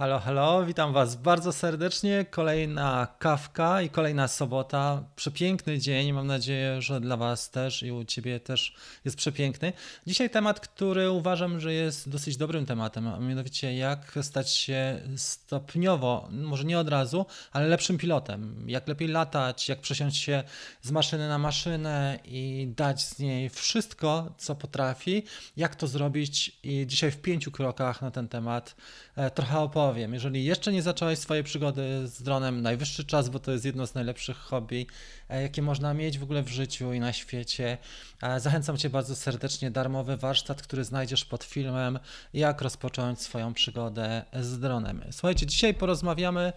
Halo, halo, witam Was bardzo serdecznie. Kolejna kawka i kolejna sobota. Przepiękny dzień. Mam nadzieję, że dla Was też i u Ciebie też jest przepiękny. Dzisiaj temat, który uważam, że jest dosyć dobrym tematem, a mianowicie jak stać się stopniowo, może nie od razu, ale lepszym pilotem. Jak lepiej latać, jak przesiąść się z maszyny na maszynę i dać z niej wszystko, co potrafi. Jak to zrobić i dzisiaj w pięciu krokach na ten temat e, trochę opowiem jeżeli jeszcze nie zacząłeś swojej przygody z dronem, najwyższy czas, bo to jest jedno z najlepszych hobby, e, jakie można mieć w ogóle w życiu i na świecie. E, zachęcam Cię bardzo serdecznie, darmowy warsztat, który znajdziesz pod filmem, jak rozpocząć swoją przygodę z dronem. Słuchajcie, dzisiaj porozmawiamy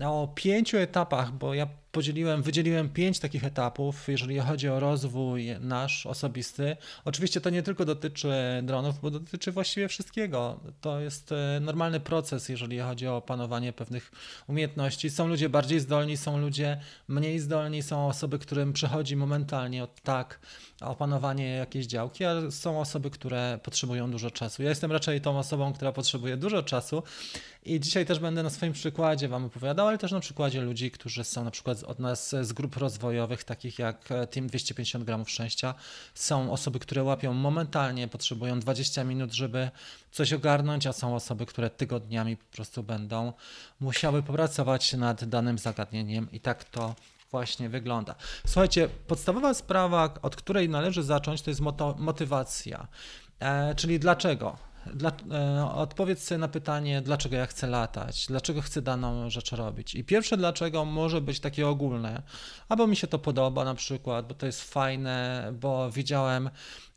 o pięciu etapach, bo ja podzieliłem, wydzieliłem pięć takich etapów, jeżeli chodzi o rozwój nasz osobisty. Oczywiście to nie tylko dotyczy dronów, bo dotyczy właściwie wszystkiego. To jest e, normalny proces, jeżeli chodzi o opanowanie pewnych umiejętności. Są ludzie bardziej zdolni, są ludzie mniej zdolni, są osoby, którym przychodzi momentalnie od tak opanowanie jakiejś działki, a są osoby, które potrzebują dużo czasu. Ja jestem raczej tą osobą, która potrzebuje dużo czasu i dzisiaj też będę na swoim przykładzie Wam opowiadał, ale też na przykładzie ludzi, którzy są na przykład od nas z grup rozwojowych, takich jak Team 250 gramów szczęścia. Są osoby, które łapią momentalnie, potrzebują 20 minut, żeby coś ogarnąć, a są osoby, które tygodniami po prostu będą musiały popracować nad danym zagadnieniem i tak to właśnie wygląda. Słuchajcie, podstawowa sprawa, od której należy zacząć, to jest motywacja. E, czyli dlaczego? Dla, e, odpowiedz sobie na pytanie, dlaczego ja chcę latać, dlaczego chcę daną rzecz robić. I pierwsze dlaczego może być takie ogólne, albo mi się to podoba na przykład, bo to jest fajne, bo widziałem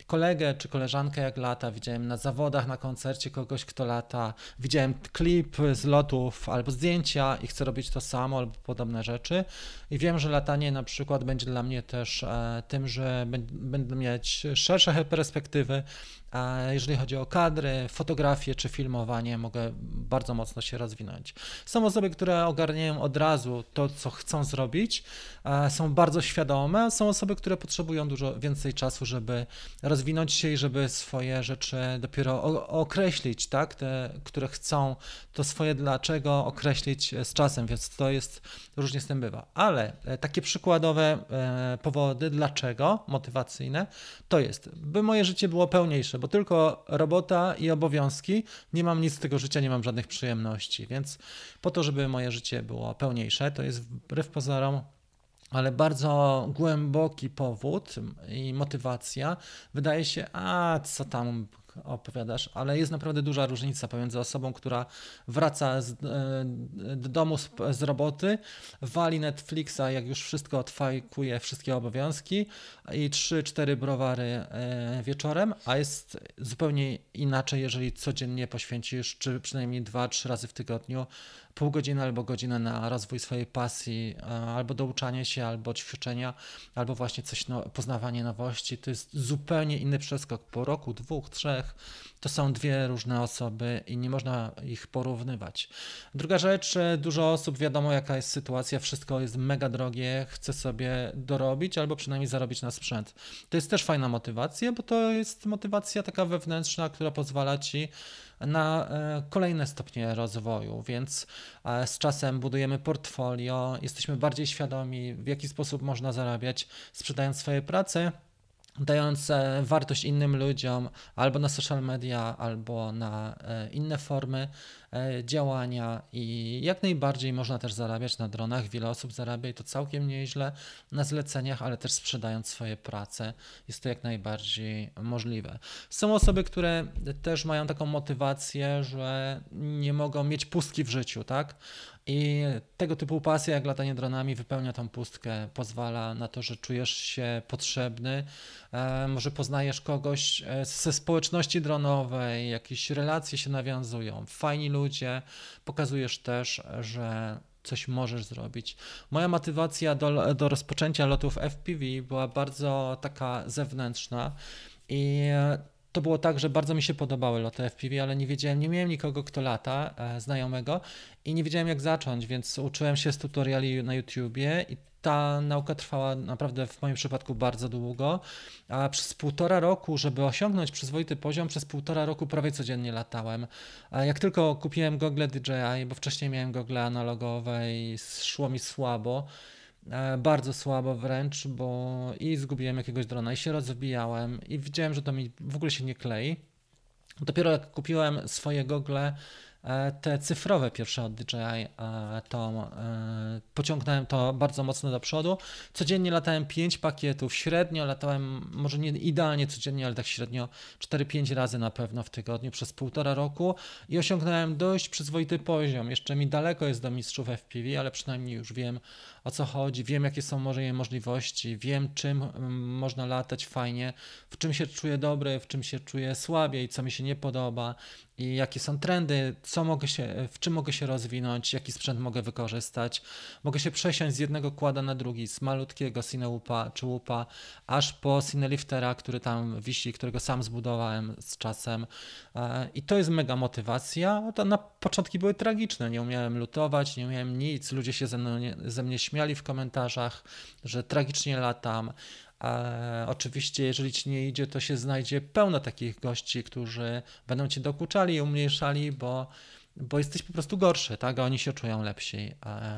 kolegę czy koleżankę jak lata, widziałem na zawodach, na koncercie kogoś, kto lata, widziałem klip z lotów albo zdjęcia i chcę robić to samo albo podobne rzeczy. I wiem, że latanie na przykład będzie dla mnie też e, tym, że będę mieć szersze perspektywy, a jeżeli chodzi o kadry, fotografię czy filmowanie, mogę bardzo mocno się rozwinąć. Są osoby, które ogarniają od razu to, co chcą zrobić, są bardzo świadome, są osoby, które potrzebują dużo więcej czasu, żeby rozwinąć się i żeby swoje rzeczy dopiero określić, tak? Te, które chcą, to swoje dlaczego określić z czasem, więc to jest różnie z tym bywa. Ale e, takie przykładowe e, powody, dlaczego motywacyjne, to jest, by moje życie było pełniejsze bo tylko robota i obowiązki, nie mam nic z tego życia, nie mam żadnych przyjemności. Więc po to, żeby moje życie było pełniejsze, to jest wbrew pozorom ale bardzo głęboki powód i motywacja. Wydaje się, a co tam opowiadasz, ale jest naprawdę duża różnica pomiędzy osobą, która wraca z, e, do domu z, z, roboty, wali Netflixa, jak już wszystko odfajkuje, wszystkie obowiązki i 3-4 browary e, wieczorem, a jest zupełnie inaczej, jeżeli codziennie poświęcisz, czy przynajmniej 2-3 razy w tygodniu pół godziny albo godzinę na rozwój swojej pasji, e, albo douczanie się, albo ćwiczenia, albo właśnie coś, no, poznawanie nowości. To jest zupełnie inny przeskok. Po roku, dwóch, trzech to są dwie różne osoby i nie można ich porównywać. Druga rzecz, e, dużo osób wiadomo jaka jest sytuacja, wszystko jest mega drogie, chce sobie dorobić albo przynajmniej zarobić na sprzęt. To jest też fajna motywacja, bo to jest motywacja taka wewnętrzna, która pozwala ci na e, kolejne stopnie rozwoju, więc e, z czasem budujemy portfolio, jesteśmy bardziej świadomi, w jaki sposób można zarabiać, sprzedając swoje prace dając e, wartość innym ludziom albo na social media, albo na inne formy działania i jak najbardziej można też zarabiać na dronach. Wiele osób zarabia i to całkiem nieźle na zleceniach, ale też sprzedając swoje prace. Jest to jak najbardziej możliwe. Są osoby, które też mają taką motywację, że nie mogą mieć pustki w życiu, tak? I tego typu pasja jak latanie dronami wypełnia tą pustkę, pozwala na to, że czujesz się potrzebny, e, może poznajesz kogoś e, ze społeczności dronowej, jakieś relacje się nawiązują, fajni ludzie, pokazujesz też, że coś możesz zrobić. Moja motywacja do, do rozpoczęcia lotów FPV była bardzo taka zewnętrzna i to było tak, że bardzo mi się podobały loty FPV, ale nie wiedziałem, nie miałem nikogo, kto lata, e, znajomego i nie wiedziałem jak zacząć, więc uczyłem się z tutoriali na YouTubie i ta nauka trwała naprawdę w moim przypadku bardzo długo, a przez półtora roku, żeby osiągnąć przyzwoity poziom, przez półtora roku prawie codziennie latałem. A jak tylko kupiłem gogle DJI, bo wcześniej miałem gogle analogowe i szło mi słabo, bardzo słabo wręcz, bo i zgubiłem jakiegoś drona i się rozbijałem i widziałem, że to mi w ogóle się nie klei. Dopiero jak kupiłem swoje gogle, E, te cyfrowe pierwsze od DJI, e, to e, pociągnąłem to bardzo mocno do przodu. Codziennie latałem 5 pakietów, średnio latałem, może nie idealnie codziennie, ale tak średnio 4-5 razy na pewno w tygodniu przez półtora roku i osiągnąłem dość przyzwoity poziom. Jeszcze mi daleko jest do mistrzów FPV, ale przynajmniej już wiem o co chodzi, wiem jakie są moje możliwości, wiem czym można latać fajnie, w czym się czuję dobry, w czym się czuję słabiej, co mi się nie podoba i jakie są trendy, co mogę się, w czym mogę się rozwinąć, jaki sprzęt mogę wykorzystać. Mogę się przesiąść z jednego kłada na drugi, z malutkiego Cineupa czy łupa, aż po Cineliftera, który tam wisi, którego sam zbudowałem z czasem. E, I to jest mega motywacja. To na początki były tragiczne, nie umiałem lutować, nie umiałem nic, ludzie się ze, mną, ze mnie śmiali w komentarzach, że tragicznie latam. E, oczywiście, jeżeli ci nie idzie, to się znajdzie pełno takich gości, którzy będą ci dokuczali i umniejszali, bo bo jesteś po prostu gorszy, tak? A oni się czują lepsi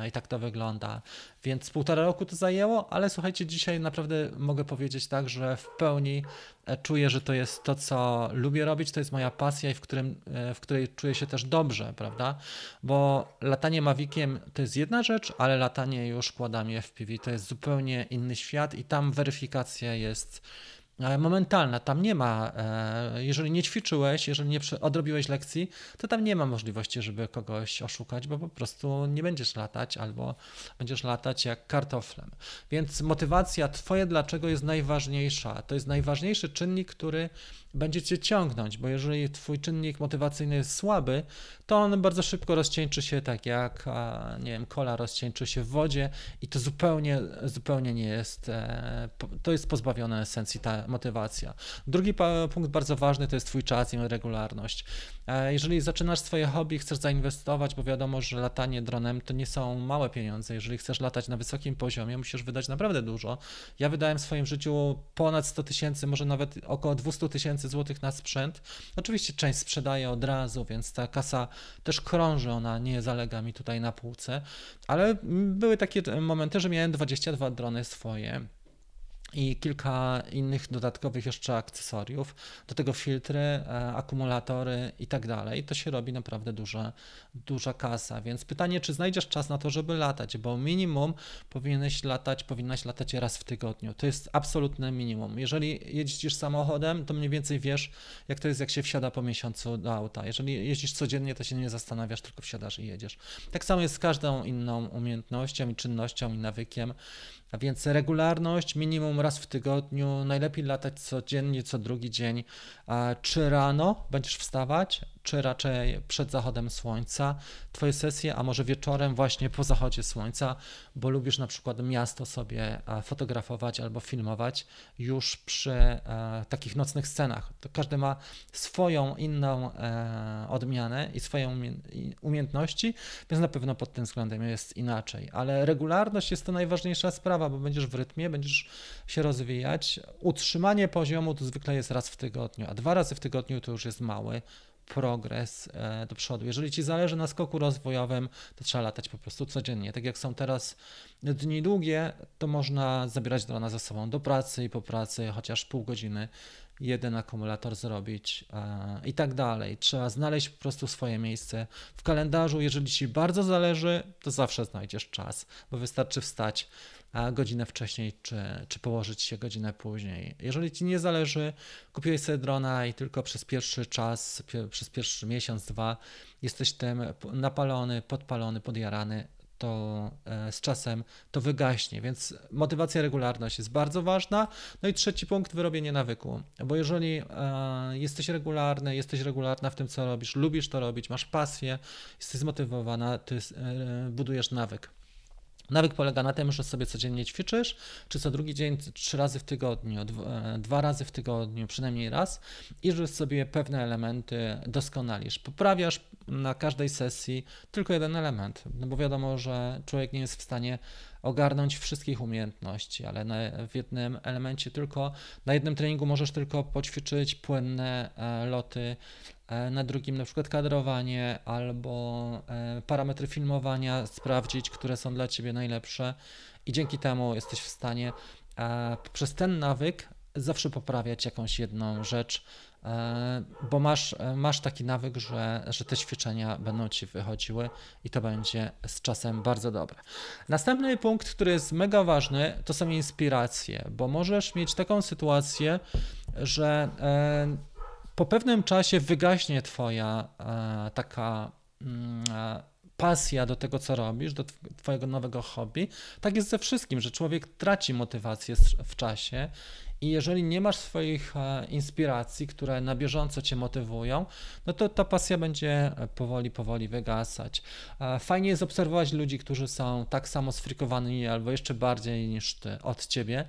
i tak to wygląda. Więc półtora roku to zajęło, ale słuchajcie, dzisiaj naprawdę mogę powiedzieć tak, że w pełni e, czuję, że to jest to, co lubię robić, to jest moja pasja i w, którym, e, w której czuję się też dobrze, prawda? Bo latanie Maviciem to jest jedna rzecz, ale latanie już kładami FPV to jest zupełnie inny świat i tam weryfikacja jest momentalna. Tam nie ma, e, jeżeli nie ćwiczyłeś, jeżeli nie odrobiłeś lekcji, to tam nie ma możliwości, żeby kogoś oszukać, bo po prostu nie będziesz latać albo będziesz latać jak kartoflem. Więc motywacja twoje dlaczego jest najważniejsza. To jest najważniejszy czynnik, który będzie cię ciągnąć, bo jeżeli twój czynnik motywacyjny jest słaby, to on bardzo szybko rozcieńczy się tak jak, nie wiem, kola rozcieńczy się w wodzie i to zupełnie, zupełnie nie jest, e, to jest pozbawione esencji ta motywacja. Drugi punkt bardzo ważny to jest twój czas i regularność. E, jeżeli zaczynasz swoje hobby, chcesz zainwestować, bo wiadomo, że latanie dronem to nie są małe pieniądze. Jeżeli chcesz latać na wysokim poziomie, musisz wydać naprawdę dużo. Ja wydałem w swoim życiu ponad 100 tysięcy, może nawet około 200 tysięcy złotych na sprzęt. Oczywiście część sprzedaję od razu, więc ta kasa też krąży, ona nie zalega mi tutaj na półce, ale były takie momenty, że miałem 22 drony swoje i kilka innych dodatkowych jeszcze akcesoriów, do tego filtry, e, akumulatory i tak dalej. To się robi naprawdę duża, duża kasa, więc pytanie, czy znajdziesz czas na to, żeby latać, bo minimum powinieneś latać, powinnaś latać raz w tygodniu. To jest absolutne minimum. Jeżeli jeździsz samochodem, to mniej więcej wiesz, jak to jest, jak się wsiada po miesiącu do auta. Jeżeli jeździsz codziennie, to się nie zastanawiasz, tylko wsiadasz i jedziesz. Tak samo jest z każdą inną umiejętnością i czynnością i nawykiem. A więc regularność minimum raz w tygodniu, najlepiej latać codziennie, co drugi dzień. Czy rano będziesz wstawać, czy raczej przed zachodem słońca, twoje sesje, a może wieczorem właśnie po zachodzie słońca, bo lubisz na przykład miasto sobie e, fotografować albo filmować już przy e, takich nocnych scenach. To każdy ma swoją inną e, odmianę i swoje umiejętności, więc na pewno pod tym względem jest inaczej. Ale regularność jest to najważniejsza sprawa, bo będziesz w rytmie, będziesz się rozwijać. Utrzymanie poziomu to zwykle jest raz w tygodniu, a dwa razy w tygodniu to już jest mały progres e, do przodu. Jeżeli ci zależy na skoku rozwojowym, to trzeba latać po prostu codziennie. Tak jak są teraz dni długie, to można zabierać drona ze sobą do pracy i po pracy chociaż pół godziny jeden akumulator zrobić e, i tak dalej. Trzeba znaleźć po prostu swoje miejsce w kalendarzu. Jeżeli ci bardzo zależy, to zawsze znajdziesz czas, bo wystarczy wstać godzinę wcześniej, czy, czy położyć się godzinę później. Jeżeli ci nie zależy, kupiłeś sobie drona i tylko przez pierwszy czas, przez pierwszy miesiąc, dwa jesteś tym napalony, podpalony, podjarany, to e, z czasem to wygaśnie, więc motywacja, regularność jest bardzo ważna. No i trzeci punkt, wyrobienie nawyku, bo jeżeli e, jesteś regularny, jesteś regularna w tym, co robisz, lubisz to robić, masz pasję, jesteś zmotywowana, ty e, budujesz nawyk. Nawyk polega na tym, że sobie codziennie ćwiczysz, czy co drugi dzień, trzy razy w tygodniu, dwa razy w tygodniu, przynajmniej raz, i że sobie pewne elementy doskonalisz. Poprawiasz na każdej sesji tylko jeden element, no bo wiadomo, że człowiek nie jest w stanie ogarnąć wszystkich umiejętności, ale na, w jednym elemencie tylko, na jednym treningu możesz tylko poćwiczyć płynne e, loty, e, na drugim na przykład kadrowanie albo e, parametry filmowania, sprawdzić, które są dla Ciebie najlepsze i dzięki temu jesteś w stanie przez ten nawyk zawsze poprawiać jakąś jedną rzecz, bo masz, e, masz taki nawyk, że, że te ćwiczenia będą ci wychodziły i to będzie z czasem bardzo dobre. Następny punkt, który jest mega ważny, to są inspiracje, bo możesz mieć taką sytuację, że e, po pewnym czasie wygaśnie Twoja taka mm, pasja do tego, co robisz, do Twojego nowego hobby. Tak jest ze wszystkim, że człowiek traci motywację w czasie i jeżeli nie masz swoich e, inspiracji, które na bieżąco cię motywują, no to ta pasja będzie e, powoli, powoli wygasać. E, fajnie jest obserwować ludzi, którzy są tak samo sfrikowani albo jeszcze bardziej niż ty, od ciebie,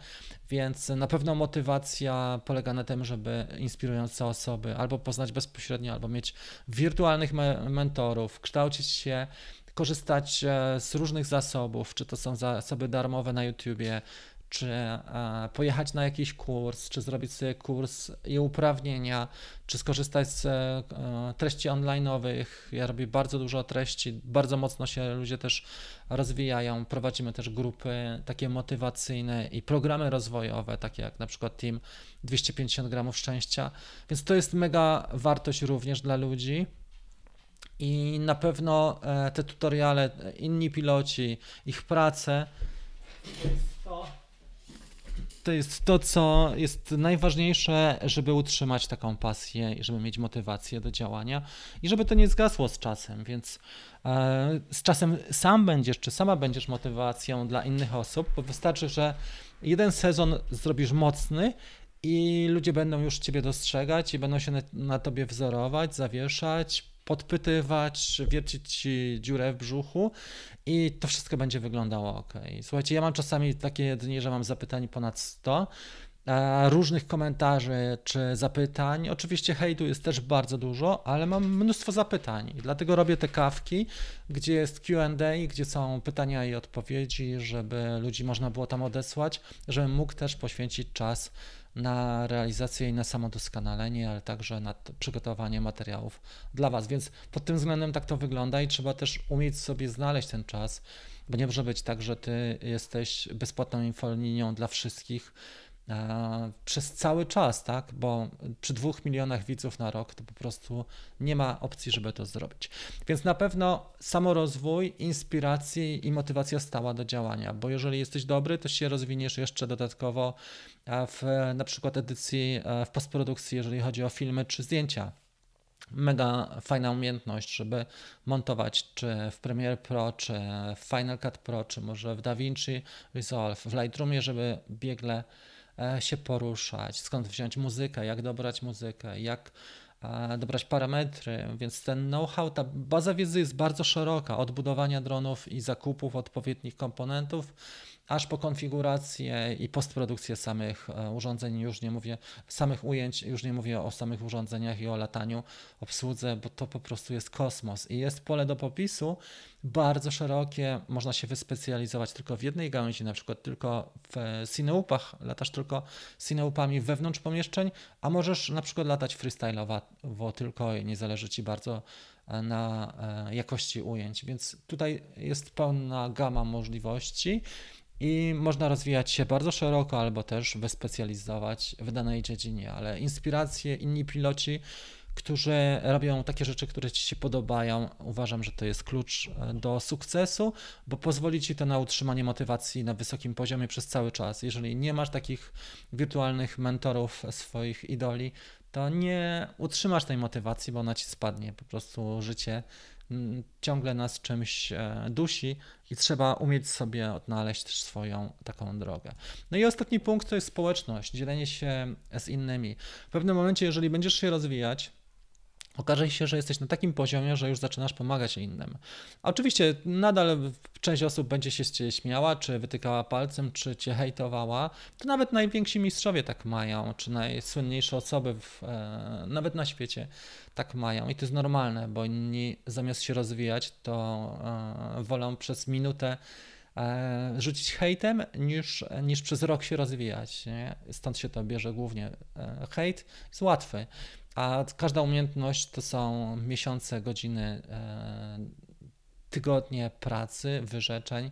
więc na pewno motywacja polega na tym, żeby inspirujące osoby albo poznać bezpośrednio, albo mieć wirtualnych mentorów, kształcić się korzystać z różnych zasobów, czy to są zasoby darmowe na YouTubie, czy e, pojechać na jakiś kurs, czy zrobić sobie kurs i uprawnienia, czy skorzystać z e, treści online'owych. Ja robię bardzo dużo treści, bardzo mocno się ludzie też rozwijają. Prowadzimy też grupy takie motywacyjne i programy rozwojowe, takie jak na przykład Team 250 gramów szczęścia, więc to jest mega wartość również dla ludzi. I na pewno e, te tutoriale, inni piloci, ich prace to jest to, co jest najważniejsze, żeby utrzymać taką pasję i żeby mieć motywację do działania i żeby to nie zgasło z czasem, więc e, z czasem sam będziesz, czy sama będziesz motywacją dla innych osób, bo wystarczy, że jeden sezon zrobisz mocny i ludzie będą już Ciebie dostrzegać i będą się na, na Tobie wzorować, zawieszać, podpytywać, wiercić ci dziurę w brzuchu i to wszystko będzie wyglądało ok. Słuchajcie, ja mam czasami takie dni, że mam zapytań ponad 100, różnych komentarzy czy zapytań. Oczywiście hejtu jest też bardzo dużo, ale mam mnóstwo zapytań. Dlatego robię te kawki, gdzie jest QA, gdzie są pytania i odpowiedzi, żeby ludzi można było tam odesłać, żebym mógł też poświęcić czas na realizację i na samodoskonalenie, ale także na przygotowanie materiałów dla Was. Więc pod tym względem tak to wygląda i trzeba też umieć sobie znaleźć ten czas, bo nie może być tak, że Ty jesteś bezpłatną infolinią dla wszystkich przez cały czas, tak? Bo przy dwóch milionach widzów na rok to po prostu nie ma opcji, żeby to zrobić. Więc na pewno samorozwój, inspiracja i motywacja stała do działania, bo jeżeli jesteś dobry, to się rozwiniesz jeszcze dodatkowo w na przykład edycji, e, w postprodukcji, jeżeli chodzi o filmy czy zdjęcia. Mega fajna umiejętność, żeby montować czy w Premiere Pro, czy w Final Cut Pro, czy może w DaVinci Resolve, w Lightroomie, żeby biegle e, się poruszać, skąd wziąć muzykę, jak dobrać muzykę, jak e, dobrać parametry, więc ten know-how, ta baza wiedzy jest bardzo szeroka, od budowania dronów i zakupów odpowiednich komponentów, aż po konfigurację i postprodukcję samych e, urządzeń, już nie mówię, samych ujęć, już nie mówię o samych urządzeniach i o lataniu, obsłudze, bo to po prostu jest kosmos i jest pole do popisu bardzo szerokie, można się wyspecjalizować tylko w jednej gałęzi, na przykład tylko w cineupach, latasz tylko cineupami wewnątrz pomieszczeń, a możesz na przykład latać freestyle'owo tylko i nie zależy Ci bardzo e, na e, jakości ujęć, więc tutaj jest pełna gama możliwości i można rozwijać się bardzo szeroko albo też wyspecjalizować w danej dziedzinie, ale inspiracje, inni piloci, którzy robią takie rzeczy, które Ci się podobają, uważam, że to jest klucz e, do sukcesu, bo pozwoli Ci to na utrzymanie motywacji na wysokim poziomie przez cały czas. Jeżeli nie masz takich wirtualnych mentorów, swoich idoli, to nie utrzymasz tej motywacji, bo ona Ci spadnie. Po prostu życie ciągle nas czymś e, dusi i trzeba umieć sobie odnaleźć też swoją taką drogę. No i ostatni punkt to jest społeczność, dzielenie się z innymi. W pewnym momencie, jeżeli będziesz się rozwijać, okaże się, że jesteś na takim poziomie, że już zaczynasz pomagać innym. Oczywiście nadal część osób będzie się z ciebie śmiała, czy wytykała palcem, czy cię hejtowała. To nawet najwięksi mistrzowie tak mają, czy najsłynniejsze osoby w, e, nawet na świecie tak mają. I to jest normalne, bo inni zamiast się rozwijać, to e, wolą przez minutę e, rzucić hejtem, niż, niż przez rok się rozwijać. Nie? Stąd się to bierze głównie. Hejt jest łatwy. A każda umiejętność to są miesiące, godziny, e, tygodnie pracy, wyrzeczeń,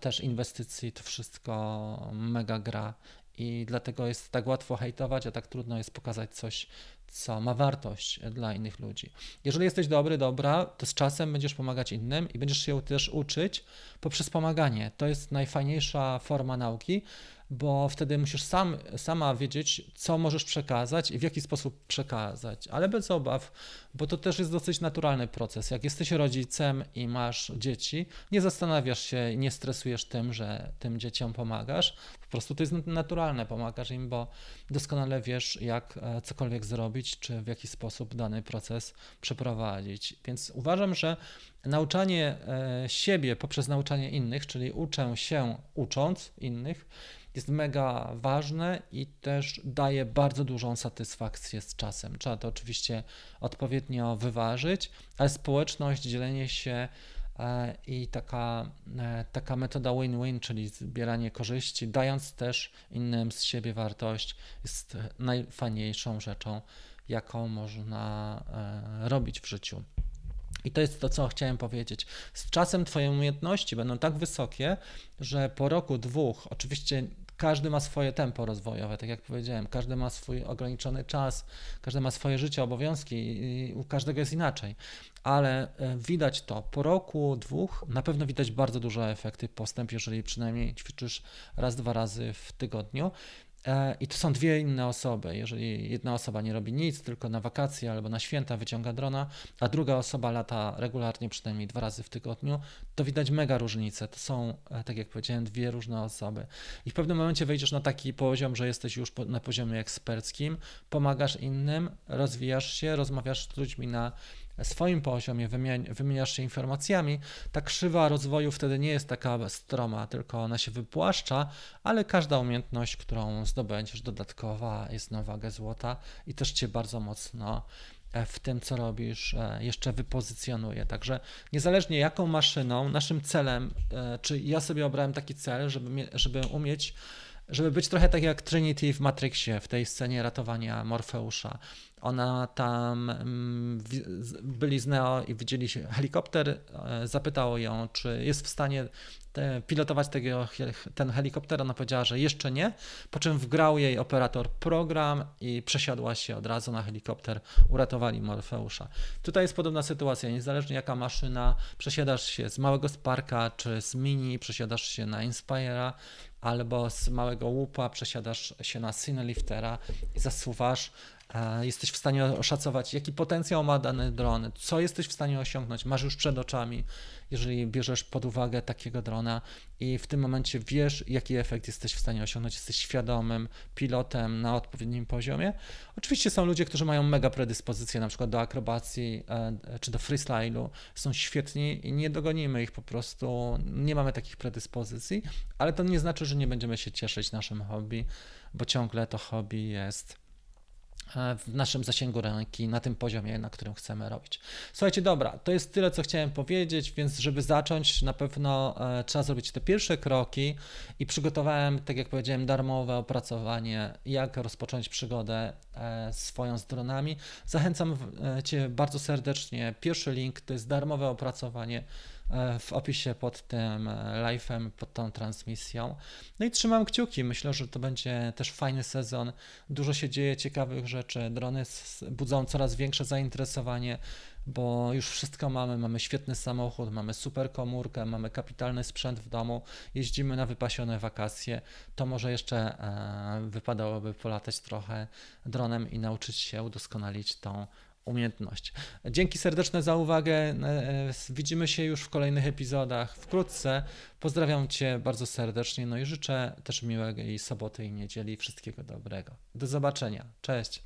też inwestycji, to wszystko mega gra i dlatego jest tak łatwo hejtować, a tak trudno jest pokazać coś, co ma wartość dla innych ludzi. Jeżeli jesteś dobry, dobra, to z czasem będziesz pomagać innym i będziesz się też uczyć poprzez pomaganie. To jest najfajniejsza forma nauki, bo wtedy musisz sam, sama wiedzieć, co możesz przekazać i w jaki sposób przekazać, ale bez obaw, bo to też jest dosyć naturalny proces. Jak jesteś rodzicem i masz dzieci, nie zastanawiasz się i nie stresujesz tym, że tym dzieciom pomagasz. Po prostu to jest naturalne, pomagasz im, bo doskonale wiesz, jak e, cokolwiek zrobić, czy w jaki sposób dany proces przeprowadzić. Więc uważam, że nauczanie e, siebie poprzez nauczanie innych, czyli uczę się ucząc innych, jest mega ważne i też daje bardzo dużą satysfakcję z czasem. Trzeba to oczywiście odpowiednio wyważyć, ale społeczność, dzielenie się e, i taka, e, taka metoda win-win, czyli zbieranie korzyści, dając też innym z siebie wartość, jest najfajniejszą rzeczą, jaką można e, robić w życiu. I to jest to, co chciałem powiedzieć. Z czasem Twoje umiejętności będą tak wysokie, że po roku, dwóch, oczywiście każdy ma swoje tempo rozwojowe, tak jak powiedziałem, każdy ma swój ograniczony czas, każdy ma swoje życie, obowiązki i u każdego jest inaczej. Ale e, widać to po roku, dwóch, na pewno widać bardzo duże efekty, postęp, jeżeli przynajmniej ćwiczysz raz, dwa razy w tygodniu. E, I to są dwie inne osoby. Jeżeli jedna osoba nie robi nic, tylko na wakacje albo na święta wyciąga drona, a druga osoba lata regularnie przynajmniej dwa razy w tygodniu, to widać mega różnicę. To są, e, tak jak powiedziałem, dwie różne osoby. I w pewnym momencie wejdziesz na taki poziom, że jesteś już na poziomie eksperckim, pomagasz innym, rozwijasz się, rozmawiasz z ludźmi na swoim poziomie, wymieniasz się informacjami, ta krzywa rozwoju wtedy nie jest taka stroma, tylko ona się wypłaszcza, ale każda umiejętność, którą zdobędziesz dodatkowa jest na wagę złota i też cię bardzo mocno e, w tym, co robisz, e, jeszcze wypozycjonuje. Także niezależnie jaką maszyną, naszym celem, e, czy ja sobie obrałem taki cel, żeby, żeby umieć żeby być trochę tak jak Trinity w Matrixie, w tej scenie ratowania Morfeusza. Ona tam mm, byli z Neo i widzieli helikopter, e, zapytało ją, czy jest w stanie pilotować tego, ten helikopter. Ona powiedziała, że jeszcze nie, po czym wgrał jej operator program i przesiadła się od razu na helikopter, uratowali Morfeusza. Tutaj jest podobna sytuacja, niezależnie jaka maszyna, przesiadasz się z małego Sparka czy z Mini, przesiadasz się na Inspire'a, albo z małego łupa przesiadasz się na Cineliftera i zasuwasz jesteś w stanie oszacować, jaki potencjał ma dany dron, co jesteś w stanie osiągnąć, masz już przed oczami, jeżeli bierzesz pod uwagę takiego drona i w tym momencie wiesz, jaki efekt jesteś w stanie osiągnąć, jesteś świadomym pilotem na odpowiednim poziomie. Oczywiście są ludzie, którzy mają mega predyspozycje, na przykład do akrobacji e, czy do freestylu, są świetni i nie dogonimy ich po prostu, nie mamy takich predyspozycji, ale to nie znaczy, że nie będziemy się cieszyć naszym hobby, bo ciągle to hobby jest. E, w naszym zasięgu ręki, na tym poziomie, na którym chcemy robić. Słuchajcie, dobra, to jest tyle, co chciałem powiedzieć, więc żeby zacząć, na pewno e, trzeba zrobić te pierwsze kroki i przygotowałem, tak jak powiedziałem, darmowe opracowanie, jak rozpocząć przygodę e, swoją z dronami. Zachęcam Cię bardzo serdecznie. Pierwszy link to jest darmowe opracowanie E, w opisie pod tym e, live'em, pod tą transmisją. No i trzymam kciuki. Myślę, że to będzie też fajny sezon. Dużo się dzieje ciekawych rzeczy. Drony budzą coraz większe zainteresowanie, bo już wszystko mamy. Mamy świetny samochód, mamy super komórkę, mamy kapitalny sprzęt w domu, jeździmy na wypasione wakacje. To może jeszcze e, wypadałoby polatać trochę dronem i nauczyć się udoskonalić tą umiejętność. Dzięki serdeczne za uwagę. E, e, widzimy się już w kolejnych epizodach wkrótce. Pozdrawiam Cię bardzo serdecznie, no i życzę też miłej soboty i niedzieli. Wszystkiego dobrego. Do zobaczenia. Cześć.